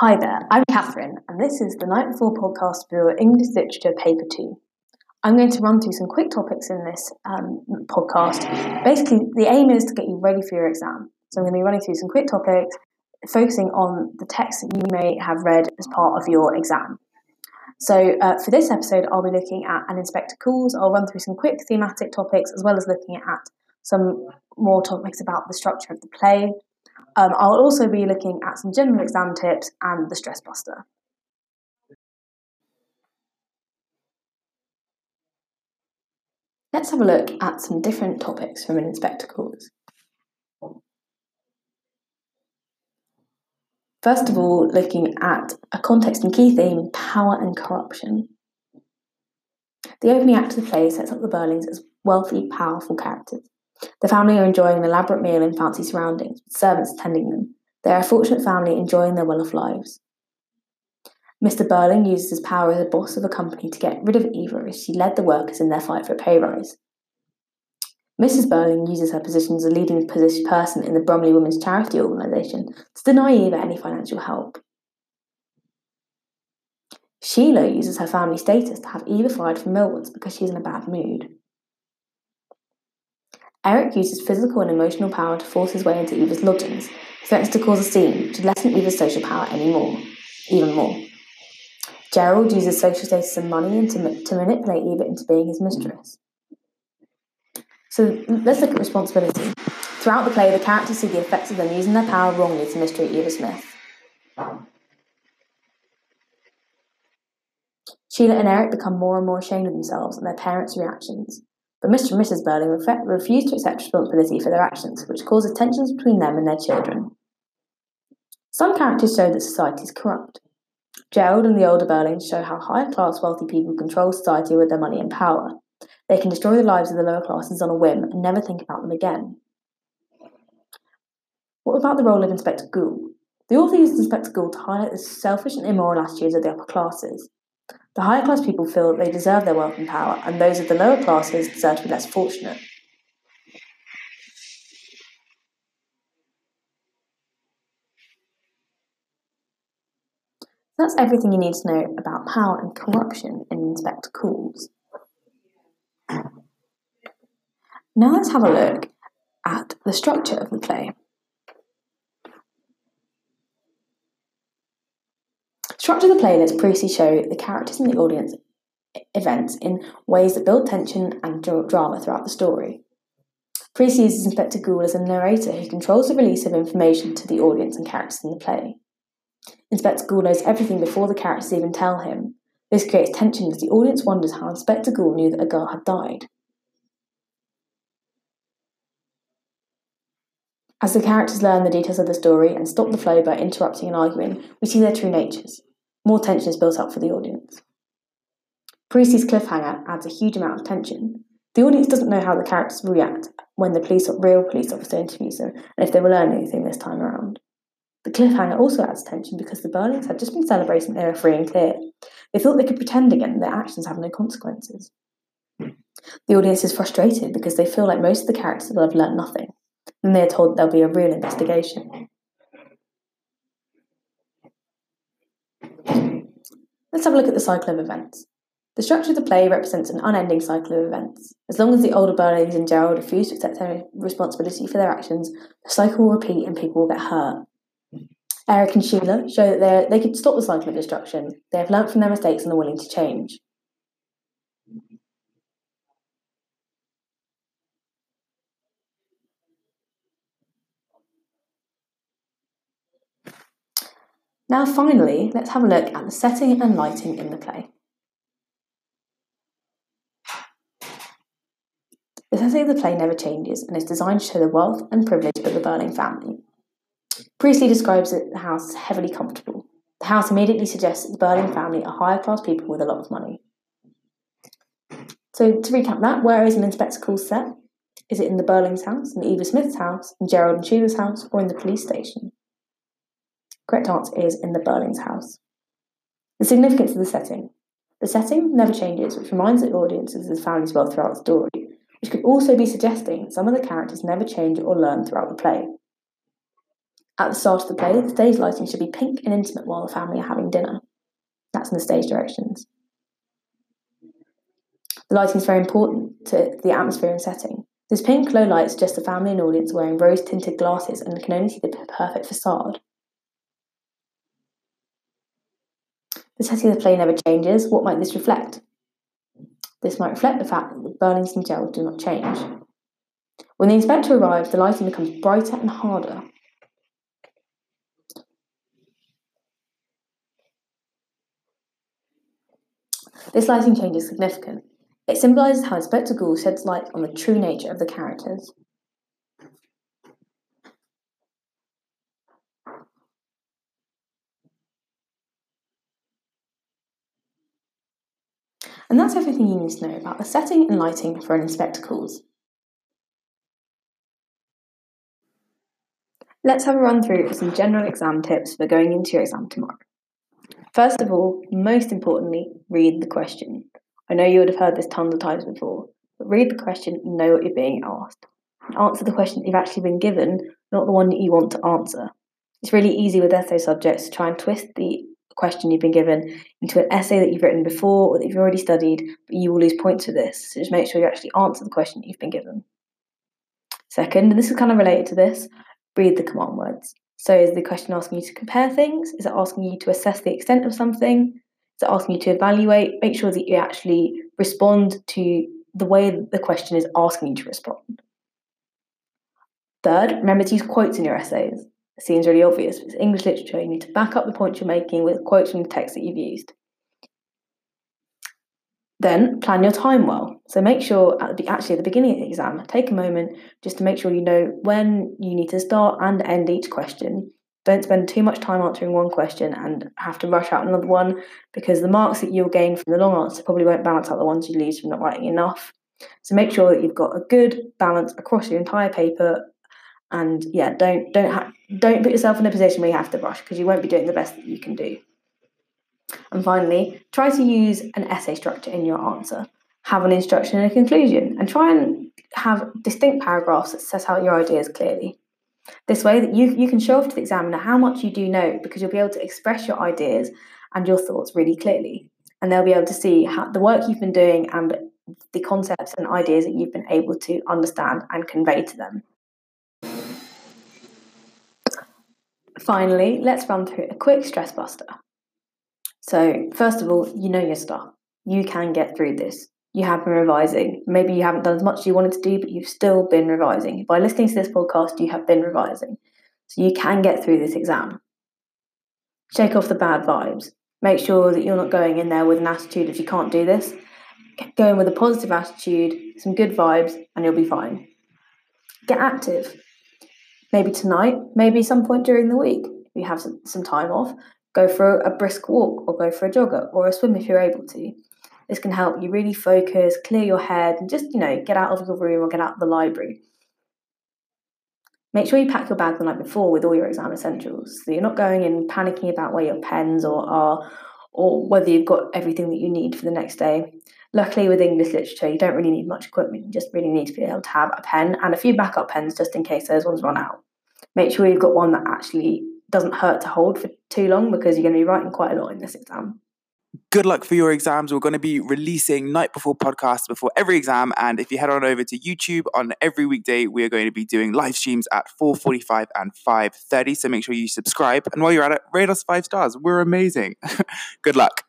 Hi there, I'm Catherine, and this is the Night Before podcast for your English Literature Paper 2. I'm going to run through some quick topics in this um, podcast. Basically, the aim is to get you ready for your exam. So, I'm going to be running through some quick topics, focusing on the text that you may have read as part of your exam. So, uh, for this episode, I'll be looking at An Inspector Calls. I'll run through some quick thematic topics as well as looking at some more topics about the structure of the play. Um, I'll also be looking at some general exam tips and the stress buster. Let's have a look at some different topics from an Inspector Calls. First of all, looking at a context and key theme power and corruption. The opening act of the play sets up the Birlings as wealthy, powerful characters. The family are enjoying an elaborate meal in fancy surroundings, with servants attending them. They are a fortunate family enjoying their well off lives. Mr. Birling uses his power as a boss of a company to get rid of Eva as she led the workers in their fight for a pay rise. Mrs. Birling uses her position as a leading person in the Brumley Women's Charity Organisation to deny Eva any financial help. Sheila uses her family status to have Eva fired from Milwards because she's in a bad mood. Eric uses physical and emotional power to force his way into Eva's lodgings. Threatens to cause a scene to lessen Eva's social power anymore, even more. Gerald uses social status and money to, to manipulate Eva into being his mistress. So let's look at responsibility. Throughout the play, the characters see the effects of them using their power wrongly to mistreat Eva Smith. Sheila and Eric become more and more ashamed of themselves and their parents' reactions. But Mr. and Mrs. Birling refuse to accept responsibility for their actions, which causes tensions between them and their children. Some characters show that society is corrupt. Gerald and the older Birlings show how higher class wealthy people control society with their money and power. They can destroy the lives of the lower classes on a whim and never think about them again. What about the role of Inspector Goole? The author uses Inspector Goole to highlight the selfish and immoral attitudes of the upper classes. The higher class people feel that they deserve their wealth and power, and those of the lower classes deserve to be less fortunate. That's everything you need to know about power and corruption in Inspector Calls. Now let's have a look at the structure of the play. Structure of the play lets Priestley show the characters and the audience events in ways that build tension and drama throughout the story. Priestley uses Inspector Goole as a narrator who controls the release of information to the audience and characters in the play. Inspector Goole knows everything before the characters even tell him. This creates tension as the audience wonders how Inspector Goole knew that a girl had died. As the characters learn the details of the story and stop the flow by interrupting and arguing, we see their true natures. More tension is built up for the audience. Priestley's cliffhanger adds a huge amount of tension. The audience doesn't know how the characters will react when the police, real police officer interviews them and if they will learn anything this time around. The cliffhanger also adds tension because the Birlings had just been celebrating they were free and clear. They thought they could pretend again and their actions have no consequences. The audience is frustrated because they feel like most of the characters will have learnt nothing, and they are told there'll be a real investigation. Let's have a look at the cycle of events. The structure of the play represents an unending cycle of events. As long as the older Birlings and Gerald refuse to accept their responsibility for their actions, the cycle will repeat and people will get hurt. Eric and Sheila show that they can stop the cycle of destruction. They have learnt from their mistakes and are willing to change. Now, finally, let's have a look at the setting and lighting in the play. The setting of the play never changes and is designed to show the wealth and privilege of the Birling family. Priestley describes the house as heavily comfortable. The house immediately suggests that the Birling family are higher class people with a lot of money. So, to recap that, where is an Inspector Calls set? Is it in the Birling's house, in Eva Smith's house, in Gerald and Sheila's house, or in the police station? Correct answer is in the Birling's house. The significance of the setting. The setting never changes, which reminds the audience of the family's wealth throughout the story, which could also be suggesting some of the characters never change or learn throughout the play. At the start of the play, the stage lighting should be pink and intimate while the family are having dinner. That's in the stage directions. The lighting is very important to the atmosphere and setting. This pink low light suggests the family and audience wearing rose tinted glasses and can only see the perfect facade. The setting of the play never changes. What might this reflect? This might reflect the fact that the Burlington gels do not change. When the inspector arrives, the lighting becomes brighter and harder. This lighting change is significant. It symbolises how Inspector Goole sheds light on the true nature of the characters. And that's everything you need to know about the setting and lighting for an Inspector Calls. Let's have a run through of some general exam tips for going into your exam tomorrow. First of all, most importantly, read the question. I know you would have heard this tons of times before, but read the question and know what you're being asked. Answer the question you've actually been given, not the one that you want to answer. It's really easy with essay subjects to try and twist the question you've been given into an essay that you've written before or that you've already studied, but you will lose points for this. So just make sure you actually answer the question you've been given. Second, and this is kind of related to this, read the command words. So is the question asking you to compare things? Is it asking you to assess the extent of something? Is it asking you to evaluate? Make sure that you actually respond to the way the question is asking you to respond. Third, remember to use quotes in your essays seems really obvious. But It's English literature. You need to back up the points you're making with quotes from the text that you've used. Then plan your time well. So make sure at the, actually at the beginning of the exam, take a moment just to make sure you know when you need to start and end each question. Don't spend too much time answering one question and have to rush out another one because the marks that you'll gain from the long answer probably won't balance out the ones you lose from not writing enough. So make sure that you've got a good balance across your entire paper and yeah, don't don't ha- don't put yourself in a position where you have to rush because you won't be doing the best that you can do. And finally, try to use an essay structure in your answer. Have an introduction and a conclusion, and try and have distinct paragraphs that set out your ideas clearly. This way, that you you can show off to the examiner how much you do know because you'll be able to express your ideas and your thoughts really clearly, and they'll be able to see how the work you've been doing and the concepts and ideas that you've been able to understand and convey to them. Finally, let's run through a quick stress buster. So, first of all, you know your stuff. You can get through this. You have been revising. Maybe you haven't done as much as you wanted to do, but you've still been revising. By listening to this podcast, you have been revising. So, you can get through this exam. Shake off the bad vibes. Make sure that you're not going in there with an attitude of you can't do this. Go in with a positive attitude, some good vibes, and you'll be fine. Get active maybe tonight, maybe some point during the week, if you have some, some time off, go for a brisk walk or go for a jogger or a swim if you're able to. This can help you really focus, clear your head, and just, you know, get out of your room or get out of the library. Make sure you pack your bag the night before with all your exam essentials. So you're not going in panicking about where your pens or are or whether you've got everything that you need for the next day. Luckily, with English literature, you don't really need much equipment. You just really need to be able to have a pen and a few backup pens just in case those ones run out. Make sure you've got one that actually doesn't hurt to hold for too long because you're going to be writing quite a lot in this exam. Good luck for your exams. We're going to be releasing night before podcasts before every exam. And if you head on over to YouTube on every weekday, we are going to be doing live streams at 4.45 and 5.30. So make sure you subscribe. And while you're at it, rate us five stars. We're amazing. Good luck.